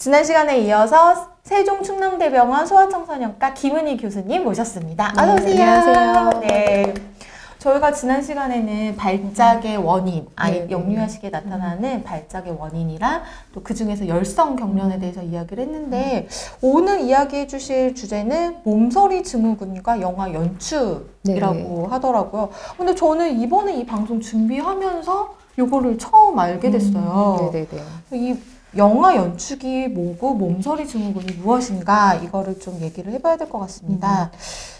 지난 시간에 이어서 세종 충남대병원 소아청소년과 김은희 교수님 모셨습니다. 네, 어서 오세요. 안녕하세요. 네. 저희가 지난 시간에는 발작의 원인, 아이 네, 네. 영유아식에 나타나는 발작의 원인이랑 또 그 중에서 열성 경련에 대해서 이야기를 했는데 오늘 이야기해 주실 주제는 몸서리 증후군과 영화 연축이라고 하더라고요. 근데 저는 이번에 이 방송 준비하면서 요거를 처음 알게 됐어요. 네네네. 이 영화 연축이 뭐고 몸서리 증후군이 무엇인가 이거를 좀 얘기를 해봐야 될 것 같습니다.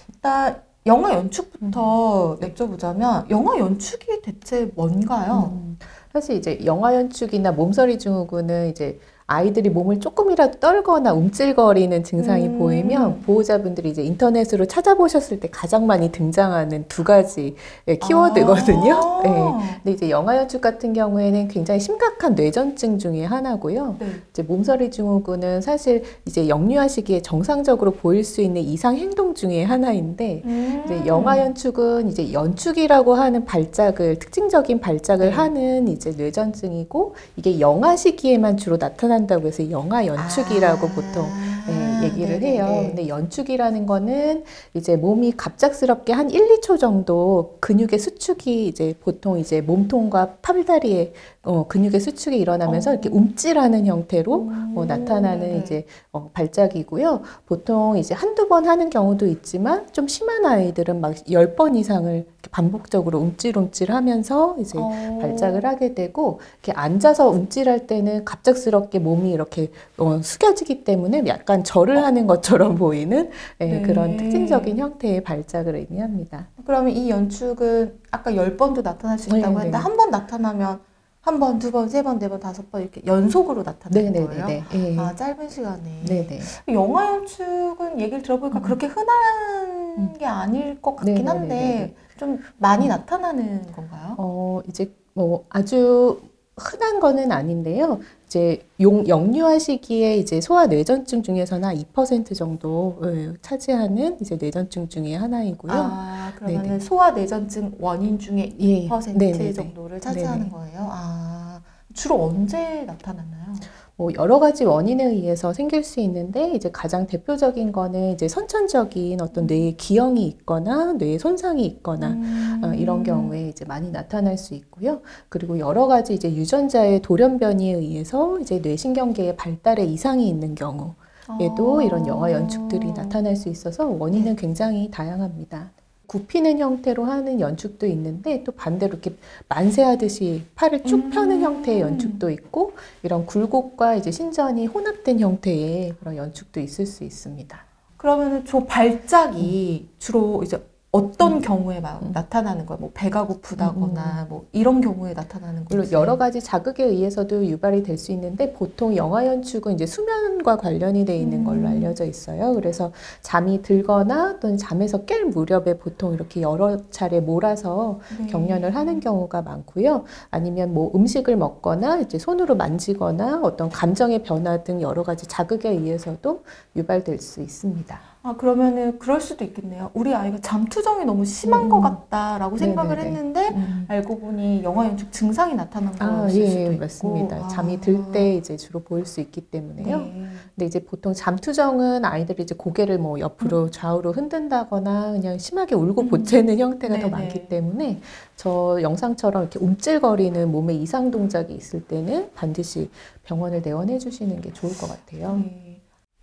일단 영화 연축부터 여쭤보자면 영화 연축이 대체 뭔가요? 음, 사실 이제 영화 연축이나 몸서리 증후군은 이제 아이들이 몸을 조금이라도 떨거나 움찔거리는 증상이 음. 보이면 보호자분들이 이제 인터넷으로 찾아보셨을 때 가장 많이 등장하는 두 가지 키워드거든요. 아. 네. 근데 이제 영화 연축 같은 경우에는 굉장히 심각한 뇌전증 중에 하나고요. 네. 이제 몸서리 증후군은 사실 이제 영유아 시기에 정상적으로 보일 수 있는 이상 행동 중에 하나인데 음. 이제 영화 연축은 이제 연축이라고 하는 발작을 특징적인 발작을 네. 하는 이제 뇌전증이고 이게 영아 시기에만 주로 나타 난다고 해서 영아 연축이라고 아. 보통 네, 얘기를 네네네. 해요. 근데 연축이라는 거는 이제 몸이 갑작스럽게 한 1, 2초 정도 근육의 수축이 이제 보통 이제 몸통과 팔다리에 어, 근육의 수축이 일어나면서 어. 이렇게 움찔하는 형태로 어, 음. 나타나는 네네. 이제 어, 발작이고요. 보통 이제 한두 번 하는 경우도 있지만 좀 심한 아이들은 막 열 번 이상을 반복적으로 움찔움찔 하면서 이제 어. 발작을 하게 되고 이렇게 앉아서 움찔할 때는 갑작스럽게 몸이 이렇게 어, 숙여지기 때문에 약간 절을 하는 것처럼 보이는 예, 네. 그런 특징적인 형태의 발작을 의미합니다. 그러면 이 연축은 아까 열 번도 나타날 수 있다고 네, 했는데 네. 한번 나타나면 한 번, 두 번, 세 번, 네 번, 다섯 번 이렇게 연속으로 나타나는 거예요? 네네네. 예. 아 짧은 시간에. 네네. 영화 연축은 얘기를 들어보니까 음. 그렇게 흔한 게 아닐 것 같긴 네네네네. 한데 좀 많이 나타나는 건가요? 어, 이제 뭐 아주 흔한 거는 아닌데요. 이제 용, 영유아 시기에 이제 소아 뇌전증 중에서는 한2% 정도 예, 차지하는 이제 뇌전증 중에 하나이고요. 아 그러면. 소아 뇌전증 원인 중에 예. 2% 네네네. 정도를 차지하는 네네. 거예요. 아 주로 언제 나타나나요? 뭐 여러 가지 원인에 의해서 생길 수 있는데 이제 가장 대표적인 거는 이제 선천적인 어떤 뇌에 기형이 있거나 뇌에 손상이 있거나 음. 어, 이런 경우에 이제 많이 나타날 수 있고요. 그리고 여러 가지 이제 유전자의 돌연변이에 의해서 이제 뇌신경계의 발달에 이상이 있는 경우 에도 아. 이런 영화 연축들이 나타날 수 있어서 원인은 굉장히 다양합니다. 굽히는 형태로 하는 연축도 있는데 또 반대로 이렇게 만세하듯이 팔을 쭉 음. 펴는 형태의 연축도 있고 이런 굴곡과 이제 신전이 혼합된 형태의 그런 연축도 있을 수 있습니다. 그러면은 저 발작이 주로 이제 어떤 경우에 막 음. 나타나는 거예요? 뭐 배가 고프다거나 뭐 이런 경우에 나타나는 물론 건지. 여러 가지 자극에 의해서도 유발이 될 수 있는데 보통 영화 연축은 이제 수면과 관련이 돼 있는 걸로 음. 알려져 있어요. 그래서 잠이 들거나 또는 잠에서 깰 무렵에 보통 이렇게 여러 차례 몰아서 네. 경련을 하는 경우가 많고요. 아니면 뭐 음식을 먹거나 이제 손으로 만지거나 어떤 감정의 변화 등 여러 가지 자극에 의해서도 유발될 수 있습니다. 아 그러면은 그럴 수도 있겠네요. 우리 아이가 잠투정이 너무 심한 음. 것 같다라고 생각을 네네네. 했는데 알고 보니 영화 연축 증상이 나타난 아, 거였을 수도 예, 있고. 맞습니다. 아. 잠이 들 때 이제 주로 보일 수 있기 때문에요. 네. 근데 이제 보통 잠투정은 아이들이 이제 고개를 뭐 옆으로 좌우로 흔든다거나 그냥 심하게 울고 음. 보채는 형태가 더 네네. 많기 때문에 저 영상처럼 이렇게 움찔거리는 몸의 이상 동작이 있을 때는 반드시 병원을 내원해 주시는 게 좋을 것 같아요. 네.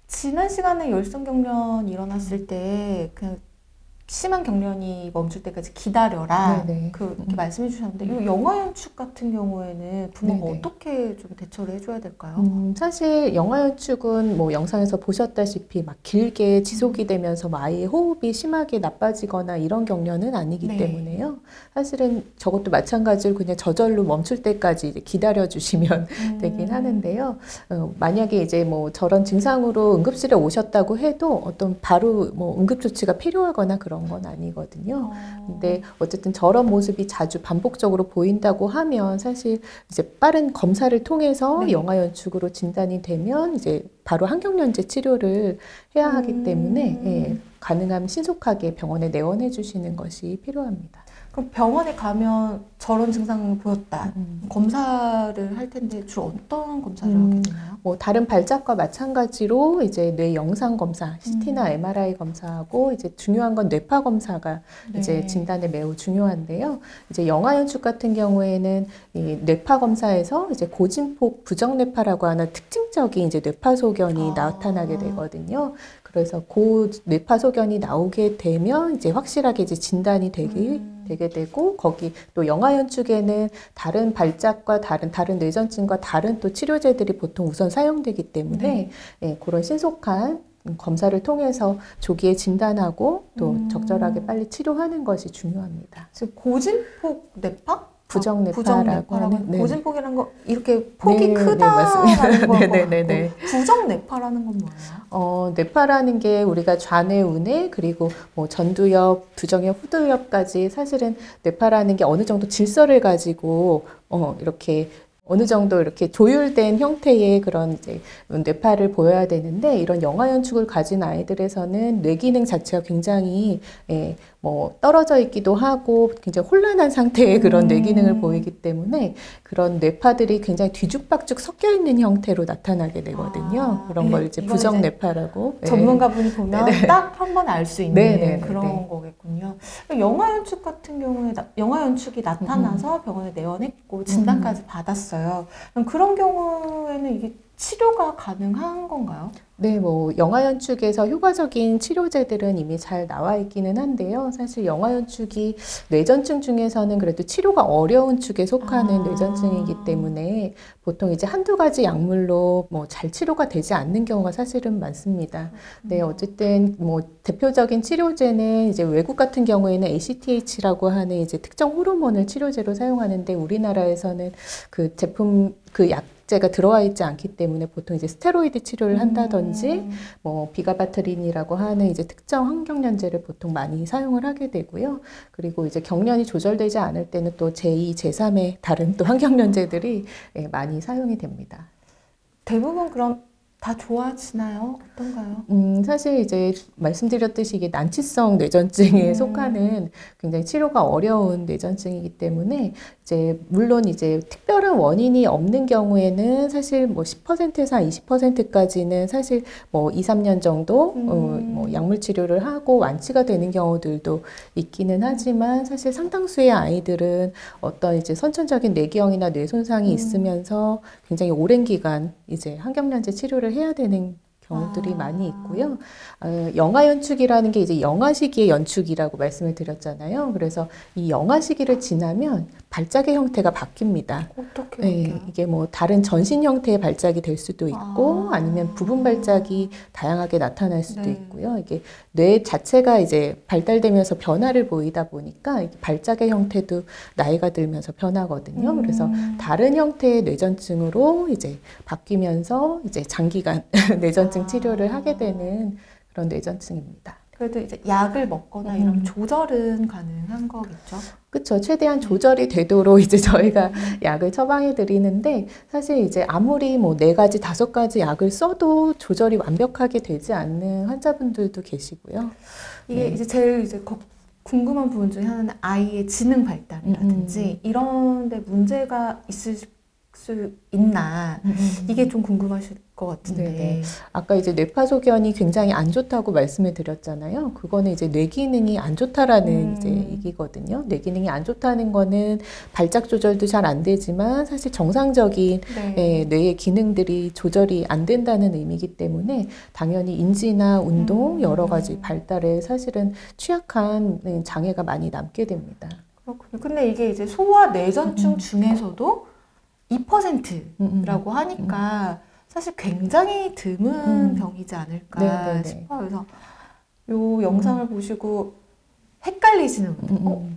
지난 시간에 열성 경련 일어났을 때 그냥 심한 경련이 멈출 때까지 기다려라. 네네. 그렇게 음. 말씀해 주셨는데 이 영화 연축 같은 경우에는 부모가 네네. 어떻게 좀 대처를 해줘야 될까요? 음, 사실 영화 연축은 뭐 영상에서 보셨다시피 막 길게 지속이 되면서 뭐 아이의 호흡이 심하게 나빠지거나 이런 경련은 아니기 네. 때문에요. 사실은 저것도 마찬가지로 그냥 저절로 멈출 때까지 기다려 주시면 음. 되긴 하는데요. 어, 만약에 이제 뭐 저런 증상으로 응급실에 오셨다고 해도 어떤 바로 뭐 응급 조치가 필요하거나 그런 건 아니거든요. 어. 근데 어쨌든 저런 모습이 자주 반복적으로 보인다고 하면 사실 이제 빠른 검사를 통해서 네. 영아 연축으로 진단이 되면 이제 바로 항경련제 치료를 해야 하기 음. 때문에 예, 가능하면 신속하게 병원에 내원해 주시는 것이 필요합니다. 그럼 병원에 가면 저런 증상을 보였다. 음. 검사를 할 텐데 주로 어떤 검사를 음. 하게 되나요? 뭐 다른 발작과 마찬가지로 이제 뇌 영상 검사, CT나 음. MRI 검사하고 이제 중요한 건 뇌파 검사가 이제 네. 진단에 매우 중요한데요. 이제 영아 연축 같은 경우에는 이 뇌파 검사에서 이제 고진폭 부정뇌파라고 하는 특징적인 이제 뇌파 소견이 아. 나타나게 되거든요. 그래서 고 뇌파 소견이 나오게 되면 이제 확실하게 이제 진단이 되기 음. 되게 되고 거기 또 영아 연축에는 다른 발작과 다른 다른 뇌전증과 다른 또 치료제들이 보통 우선 사용되기 때문에 네. 예, 그런 신속한 검사를 통해서 조기에 진단하고 또 음. 적절하게 빨리 치료하는 것이 중요합니다. 지금 고진폭 뇌파? 부정뇌파라고 부정뇌파라고 하는 네. 고진폭이라는 거 이렇게 폭이 네, 네, 크다라는 맞습니다. 거 네, 네, 네, 네. 부정뇌파라는 건 뭐예요? 어, 뇌파라는 게 우리가 좌뇌, 우뇌, 그리고 뭐 전두엽, 두정엽, 후두엽까지 사실은 뇌파라는 게 어느 정도 질서를 가지고 어, 이렇게 어느 정도 이렇게 조율된 형태의 그런 이제 뇌파를 보여야 되는데 이런 영아 연축을 가진 아이들에서는 뇌 기능 자체가 굉장히 예, 뭐 떨어져 있기도 하고 굉장히 혼란한 상태의 그런 음. 뇌 기능을 보이기 때문에 그런 뇌파들이 굉장히 뒤죽박죽 섞여 있는 형태로 나타나게 되거든요. 아, 그런 예, 걸 이제 부정 뇌파라고. 예. 전문가분이 보면 딱 한 번 알 수 있는 네, 네, 네, 그런 네. 거겠군요. 영화 연축 같은 경우에 나- 영화 연축이 음. 나타나서 병원에 내원했고 진단까지 받았어요. 그럼 그런 경우에는 이게 치료가 가능한 건가요? 네, 뭐 영아 연축에서 효과적인 치료제들은 이미 잘 나와 있기는 한데요. 사실 영아 연축이 뇌전증 중에서는 그래도 치료가 어려운 축에 속하는 아. 뇌전증이기 때문에 보통 이제 한두 가지 약물로 뭐 잘 치료가 되지 않는 경우가 사실은 많습니다. 네, 어쨌든 뭐 대표적인 치료제는 이제 외국 같은 경우에는 ACTH라고 하는 이제 특정 호르몬을 치료제로 사용하는데 우리나라에서는 그 제품 그약 제가 들어와 있지 않기 때문에 보통 이제 스테로이드 치료를 한다든지 음. 뭐 비가바트린이라고 하는 이제 특정 항경련제를 보통 많이 사용을 하게 되고요. 그리고 이제 경련이 조절되지 않을 때는 또 제2, 제3의 다른 또 항경련제들이 예, 많이 사용이 됩니다. 대부분 그럼 다 좋아지나요? 어떤가요? 음, 사실 이제 말씀드렸듯이 이게 난치성 뇌전증에 음. 속하는 굉장히 치료가 어려운 뇌전증이기 때문에 이제 물론 이제 특별한 원인이 없는 경우에는 사실 뭐 10%에서 한 20%까지는 사실 뭐 2, 3년 정도 음. 어, 뭐 약물 치료를 하고 완치가 되는 경우들도 있기는 하지만 사실 상당수의 아이들은 어떤 이제 선천적인 뇌기형이나 뇌 손상이 음. 있으면서 굉장히 오랜 기간 이제 항경련제 치료를 해야 되는 경우들이 아. 많이 있고요. 어, 영아 연축이라는 게 이제 영아 시기의 연축이라고 말씀을 드렸잖아요. 그래서 이 영아 시기를 지나면 발작의 형태가 바뀝니다. 어떻게 네? 이게 뭐 다른 전신 형태의 발작이 될 수도 있고 아. 아. 니면 부분 발작이 다양하게 나타날 수도 네. 있고요. 이게 뇌 자체가 이제 발달되면서 변화를 보이다 보니까 발작의 형태도 나이가 들면서 변하거든요. 음. 그래서 다른 형태의 뇌전증으로 이제 바뀌면서 이제 장기간 뇌전증 아. 치료를 하게 되는 그런 뇌전증입니다. 그래도 이제 약을 먹거나 음. 이런 조절은 가능한 거겠죠? 그렇죠. 최대한 조절이 되도록 이제 저희가 약을 처방해 드리는데 사실 이제 아무리 뭐 네 가지 다섯 가지 약을 써도 조절이 완벽하게 되지 않는 환자분들도 계시고요. 이게 네. 이제 제일 이제 걱- 궁금한 부분 중에 하나는 아이의 지능 발달이라든지 음, 이런 데 문제가 있을 수 있나 음, 음. 이게 좀 궁금하실 것 같은데. 네네. 아까 이제 뇌파소견이 굉장히 안 좋다고 말씀을 드렸잖아요. 그거는 이제 뇌 기능이 안 좋다라는 음. 이제 얘기거든요. 뇌 기능이 안 좋다는 거는 발작 조절도 잘 안 되지만 사실 정상적인 네. 예, 뇌의 기능들이 조절이 안 된다는 의미이기 때문에 당연히 인지나 운동 음. 여러 가지 발달에 사실은 취약한 네, 장애가 많이 남게 됩니다. 그렇군요. 근데 이게 이제 소아 뇌전증 음. 중에서도 2%라고 음, 음. 하니까 사실 굉장히 드문 음. 병이지 않을까 네네네. 싶어요. 그래서 요 영상을 보시고 헷갈리시는 분들, 음, 음. 어,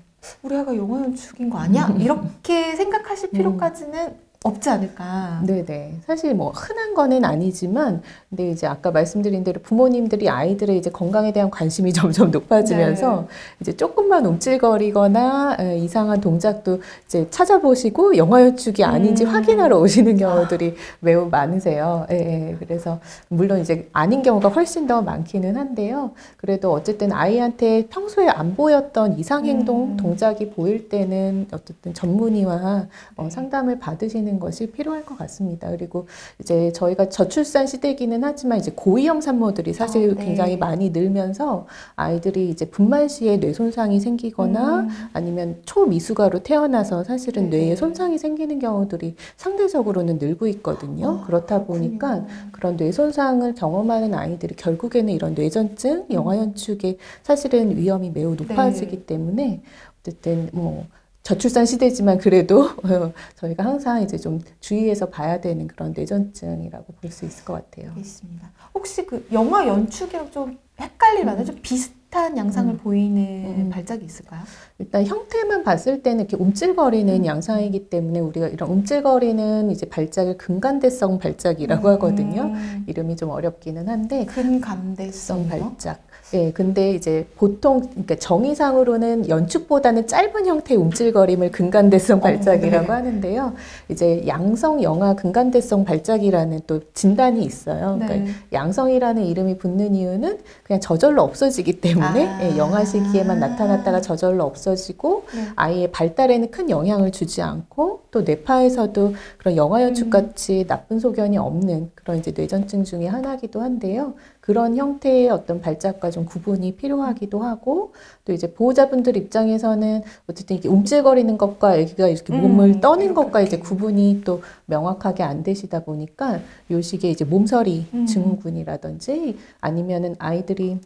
우리 아가 영화 연출인 거 아니야? 이렇게 생각하실 필요까지는 없지 않을까. 네네. 사실 뭐 흔한 거는 아니지만, 근데 이제 아까 말씀드린 대로 부모님들이 아이들의 이제 건강에 대한 관심이 점점 높아지면서 이제 조금만 움찔거리거나 에, 이상한 동작도 이제 찾아보시고 영화 연출이 아닌지 음. 확인하러 오시는 경우들이 매우 많으세요. 예, 예. 그래서 물론 이제 아닌 경우가 훨씬 더 많기는 한데요. 그래도 어쨌든 아이한테 평소에 안 보였던 이상 행동, 음. 동작이 보일 때는 어쨌든 전문의와 어, 네. 상담을 받으시는 것이 필요할 것 같습니다. 그리고 이제 저희가 저출산 시대기는 하지만 이제 고위험 산모들이 사실 아, 네. 굉장히 많이 늘면서 아이들이 이제 분만 시에 뇌 손상이 생기거나 음. 아니면 초미숙아로 태어나서 사실은 네. 뇌에 손상이 생기는 경우들이 상대적으로는 늘고 있거든요. 아, 그렇다 보니까 그렇군요. 그런 뇌 손상을 경험하는 아이들이 결국에는 이런 뇌전증, 영아연축의 사실은 위험이 매우 높아지기 네. 때문에 어쨌든 뭐 저출산 시대지만 그래도 어, 저희가 항상 이제 좀 주의해서 봐야 되는 그런 뇌전증이라고 볼 수 있을 것 같아요. 알겠습니다. 혹시 그 영화 연출이랑 좀 헷갈릴 만한 좀 비슷한 양상을 음. 보이는 음. 발작이 있을까요? 일단 형태만 봤을 때는 이렇게 움찔거리는 음. 양상이기 때문에 우리가 이런 움찔거리는 이제 발작을 근간대성 발작이라고 하거든요. 음. 이름이 좀 어렵기는 한데 근감대성 성 발작. 예, 근데 이제 보통 그러니까 정의상으로는 연축보다는 짧은 형태의 움찔거림을 근간대성 어, 발작이라고 네. 하는데요. 이제 양성 영아 근간대성 발작이라는 또 진단이 있어요. 그러니까 네. 양성이라는 이름이 붙는 이유는 그냥 저절로 없어지기 때문에 아. 예, 영아 시기에만 나타났다가 저절로 없어지고 네. 아이의 발달에는 큰 영향을 주지 않고 또 뇌파에서도 그런 영아 연축 음. 같이 나쁜 소견이 없는 그런 이제 뇌전증 중의 하나이기도 한데요. 그런 형태의 어떤 발작과 좀 구분이 필요하기도 하고 또 이제 보호자분들 입장에서는 어쨌든 이게 움찔거리는 것과 아기가 이렇게 음, 몸을 떠는 이렇게, 것과 이제. 구분이 또 명확하게 안 되시다 보니까 요 시기에 이제 몸서리 음. 증후군이라든지 아니면은 아이들이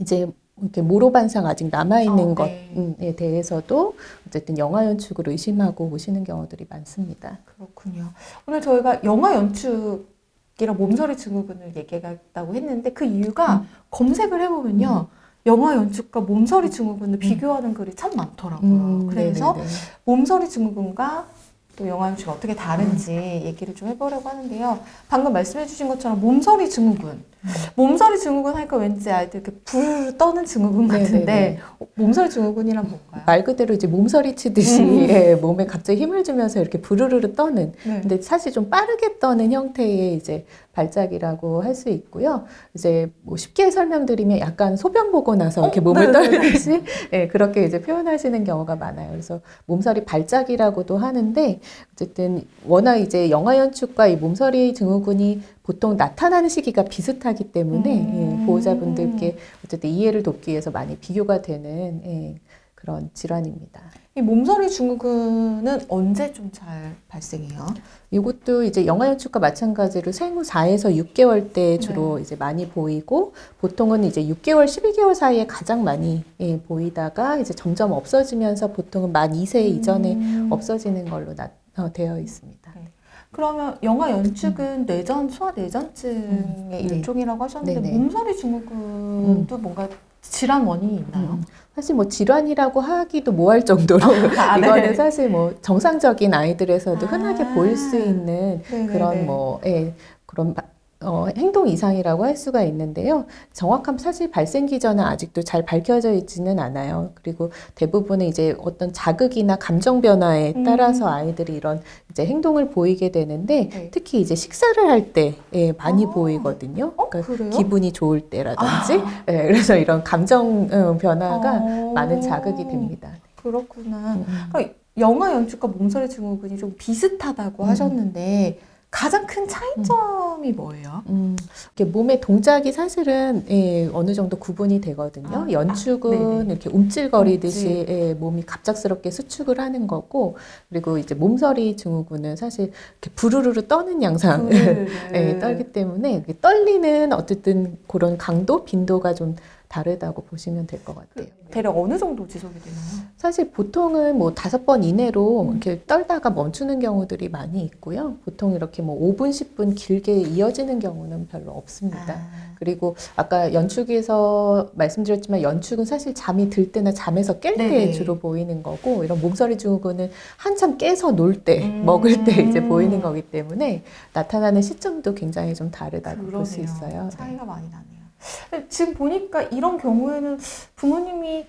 이제 이렇게 모로 반상 아직 남아 있는 어, 네. 것에 대해서도 어쨌든 영아 연축을 의심하고 오시는 경우들이 많습니다. 그렇군요. 오늘 저희가 영화 연축 이랑 몸서리 증후군을 얘기했다고 했는데 그 이유가 음. 검색을 해보면요. 영화 연축과 몸서리 증후군을 비교하는 글이 참 많더라고요. 음, 그래서 네네네. 몸서리 증후군과 또 연축이 어떻게 다른지 얘기를 좀 해보려고 하는데요. 방금 말씀해주신 것처럼 몸서리 증후군. 음. 몸서리 증후군 하니까 왠지 아이들 이렇게 불 떠는 증후군 같은데 네네네. 어, 몸서리 증후군이란 뭔가요? 말 그대로 이제 몸서리 치듯이 음. 예, 몸에 갑자기 힘을 주면서 이렇게 부르르르 떠는 네. 근데 사실 좀 빠르게 떠는 형태의 이제 발작이라고 할 수 있고요. 이제 뭐 쉽게 설명드리면 약간 소변 보고 나서 이렇게 어, 몸을 네네네. 떨듯이 예, 그렇게 이제 표현하시는 경우가 많아요. 그래서 몸서리 발작이라고도 하는데 어쨌든 워낙 이제 영아 연축과 이 몸서리 증후군이 보통 나타나는 시기가 비슷하기 때문에 음. 예, 보호자분들께 어쨌든 이해를 돕기 위해서 많이 비교가 되는 예, 그런 질환입니다. 이 몸서리 증후군은 언제 좀 잘 발생해요? 이것도 이제 영아 연축과 마찬가지로 생후 4에서 6개월 때 네. 주로 이제 많이 보이고 보통은 이제 6개월, 12개월 사이에 가장 많이 예, 보이다가 이제 점점 없어지면서 보통은 만 2세 이전에 음. 없어지는 걸로 나, 어, 되어 있습니다. 그러면 영아 연축은 뇌전 소아 뇌전증의 음. 네. 일종이라고 하셨는데 네네. 몸서리 증후군도 뭔가 질환 원인이 있나요? 음. 사실 뭐 질환이라고 하기도 뭐할 정도로 아, 네. 이거는 사실 뭐 정상적인 아이들에서도 아. 흔하게 보일 수 있는 네네네. 그런 뭐 예, 그런 바- 어, 행동 이상이라고 할 수가 있는데요. 정확한 사실 발생 기전은 아직도 잘 밝혀져 있지는 않아요. 그리고 대부분은 이제 어떤 자극이나 감정 변화에 음. 따라서 아이들이 이런 이제 행동을 보이게 되는데 네. 특히 이제 식사를 할때 예, 많이 아. 보이거든요. 어, 그러니까? 기분이 좋을 때라든지 아. 예, 그래서 이런 감정 어, 변화가 어. 많은 자극이 됩니다. 그렇구나. 음, 음. 그러니까 영아 연축과 몸서리 증후군이 좀 비슷하다고 음. 하셨는데 가장 큰 차이점이 뭐예요? 음, 이렇게 몸의 동작이 사실은 예, 어느 정도 구분이 되거든요. 아, 연축은 아. 이렇게 움찔거리듯이 움찔. 예, 몸이 갑작스럽게 수축을 하는 거고, 그리고 이제 몸서리 증후군은 사실 이렇게 부르르르 떠는 양상. 그 예, 떨기 때문에 떨리는 어쨌든 그런 강도, 빈도가 좀 다르다고 보시면 될 것 같아요. 대략 어느 정도 지속이 되나요? 사실 보통은 뭐 다섯 번 이내로 음. 이렇게 떨다가 멈추는 경우들이 많이 있고요. 보통 이렇게 뭐 5분, 10분 길게 이어지는 경우는 별로 없습니다. 아, 그리고 아까 연축에서 말씀드렸지만 연축은 사실 잠이 들 때나 잠에서 깰 때. 주로 보이는 거고 이런 몸서리 증후군은 한참 깨서 놀 때, 음. 먹을 때 이제 보이는 거기 때문에 나타나는 시점도 굉장히 좀 다르다고 볼 수. 있어요. 네. 차이가 많이 나네요. 지금 보니까 이런 경우에는 부모님이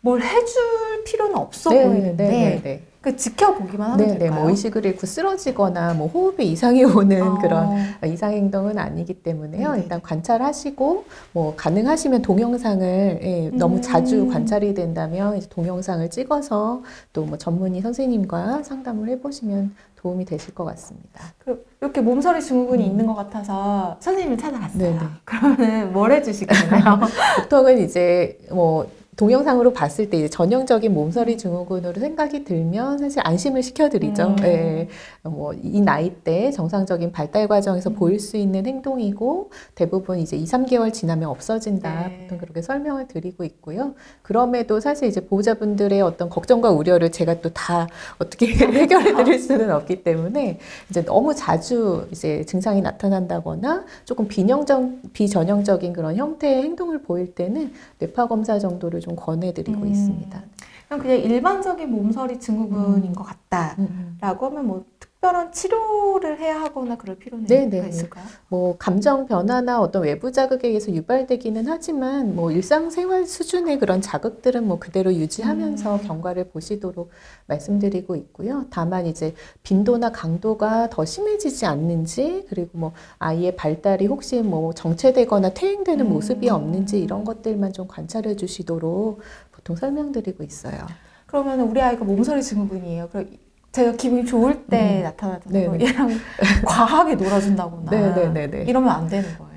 뭘 해줄 필요는 없어 보이는데 네, 네. 그 지켜보기만 하면 네, 네, 될까요? 뭐 의식을 잃고 쓰러지거나 뭐 호흡에 이상이 오는 어, 그런 이상 행동은 아니기 때문에요. 네네. 일단 관찰하시고 뭐 가능하시면 동영상을 예, 너무 음. 자주 관찰이 된다면 이제 동영상을 찍어서 또 뭐 전문의 선생님과 상담을 해보시면 도움이 되실 것 같습니다. 그 이렇게 몸서리 증후군이 음. 있는 것 같아서 선생님을 찾아갔어요. 네네. 그러면은 뭘 해주시겠나요? 보통은 이제 뭐 동영상으로 봤을 때 이제 전형적인 몸서리 증후군으로 생각이 들면 사실 안심을 시켜드리죠. 음. 예. 뭐이 나이 때 정상적인 발달 과정에서 음. 보일 수 있는 행동이고 대부분 이제 2, 3개월 지나면 없어진다. 네. 보통 그렇게 설명을 드리고 있고요. 그럼에도 사실 이제 보호자분들의 어떤 걱정과 우려를 제가 또 다 어떻게 해결해 드릴 수는 없기 때문에 이제 너무 자주 이제 증상이 나타난다거나 조금 비정적, 비전형적인 그런 형태의 행동을 보일 때는 뇌파 검사 정도를 좀 권해드리고 음. 있습니다. 그냥 그냥 일반적인 몸서리 증후군인 음. 것 같다라고 하면 뭐 특별한 치료를 해야 하거나 그럴 필요는 네네네. 있을까요? 뭐 감정 변화나 어떤 외부 자극에 의해서 유발되기는 하지만 뭐 일상생활 수준의 그런 자극들은 뭐 그대로 유지하면서 음. 경과를 보시도록 말씀드리고 있고요. 다만 이제 빈도나 강도가 더 심해지지 않는지 그리고 뭐 아이의 발달이 혹시 뭐 정체되거나 퇴행되는 음. 모습이 없는지 이런 것들만 좀 관찰해 주시도록 보통 설명드리고 있어요. 그러면 우리 아이가 몸서리 증후군이에요. 그럼 제가 기분이 좋을 때 음. 나타나잖아요. 네네. 얘랑 과하게 놀아준다거나 네네네네. 이러면 안 되는 거예요.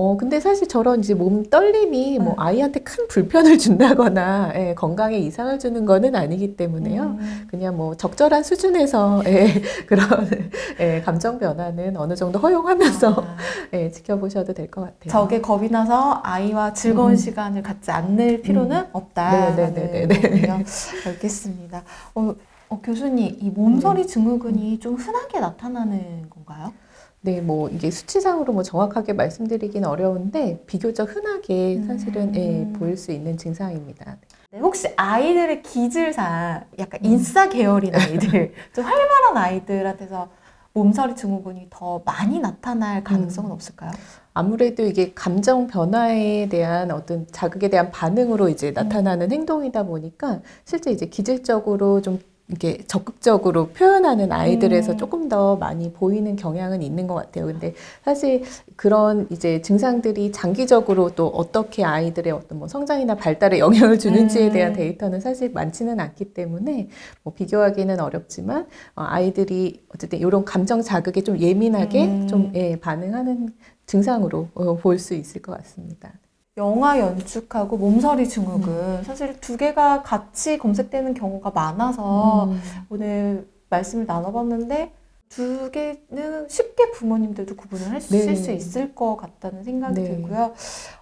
어, 근데 사실 저런 이제 몸 떨림이 뭐 네. 아이한테 큰 불편을 준다거나 예, 건강에 이상을 주는 거는 아니기 때문에요. 음. 그냥 뭐 적절한 수준에서 예, 그런 예, 감정 변화는 어느 정도 허용하면서 아, 예, 지켜보셔도 될 것 같아요. 적에 겁이 나서 아이와 즐거운 음. 시간을 갖지 않을 필요는 없다. 네네네네네. 알겠습니다. 어, 어, 교수님, 이 몸서리 증후군이 좀 흔하게 나타나는 건가요? 네, 뭐 이게 수치상으로 뭐 정확하게 말씀드리기는 어려운데 비교적 흔하게 사실은 예, 음. 보일 수 있는 증상입니다. 네, 혹시 아이들의 기질상 약간 음. 인싸 계열인 아이들, 좀 활발한 아이들한테서 몸서리 증후군이 더 많이 나타날 가능성은 음. 없을까요? 아무래도 이게 감정 변화에 대한 어떤 자극에 대한 반응으로 이제 나타나는 행동이다 보니까 실제 이제 기질적으로 좀 이렇게 적극적으로 표현하는 아이들에서 음. 조금 더 많이 보이는 경향은 있는 것 같아요. 근데 사실 그런 이제 증상들이 장기적으로 또 어떻게 아이들의 어떤 뭐 성장이나 발달에 영향을 주는지에 음. 대한 데이터는 사실 많지는 않기 때문에 뭐 비교하기는 어렵지만 어, 아이들이 어쨌든 이런 감정 자극에 좀 예민하게 음. 좀 예, 반응하는 증상으로 어, 볼수 있을 것 같습니다. 영화 연축하고 몸서리 증후군 사실 두 개가 같이 검색되는 경우가 많아서 음. 오늘 말씀을 나눠봤는데 두 개는 쉽게 부모님들도 구분을 하실 네. 수 있을 것 같다는 생각이 네. 들고요.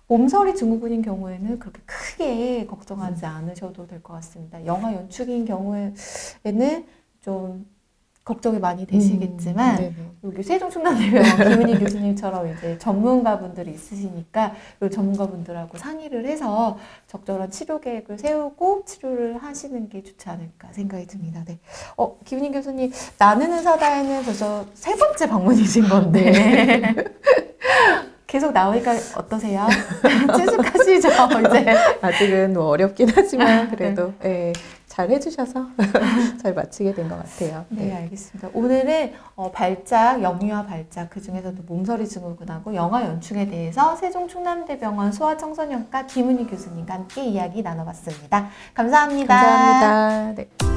몸서리 증후군인 경우에는 그렇게 크게 걱정하지 음. 않으셔도 될 것 같습니다. 영화 연축인 경우에는 좀 걱정이 많이 되시겠지만 음, 네네. 여기 세종 충남대병원 김은희 교수님처럼 이제 전문가분들이 있으시니까 이 전문가분들하고 상의를 해서 적절한 치료 계획을 세우고 치료를 하시는 게 좋지 않을까 생각이 듭니다. 네. 어, 김은희 교수님, 나는 의사다에는 벌써 세 번째 방문이신 건데. 계속 나오니까 어떠세요? 친숙하시죠, 이제? 아직은 뭐 어렵긴 하지만 네. 그래도 예, 잘 해주셔서 잘 마치게 된 것 같아요. 네, 알겠습니다. 오늘은 어, 발작, 영유아 발작, 그 중에서도 몸서리 증후군하고 영아 연충에 대해서 세종 충남대병원 소아청소년과 김은희 교수님과 함께 이야기 나눠봤습니다. 감사합니다. 감사합니다. 네.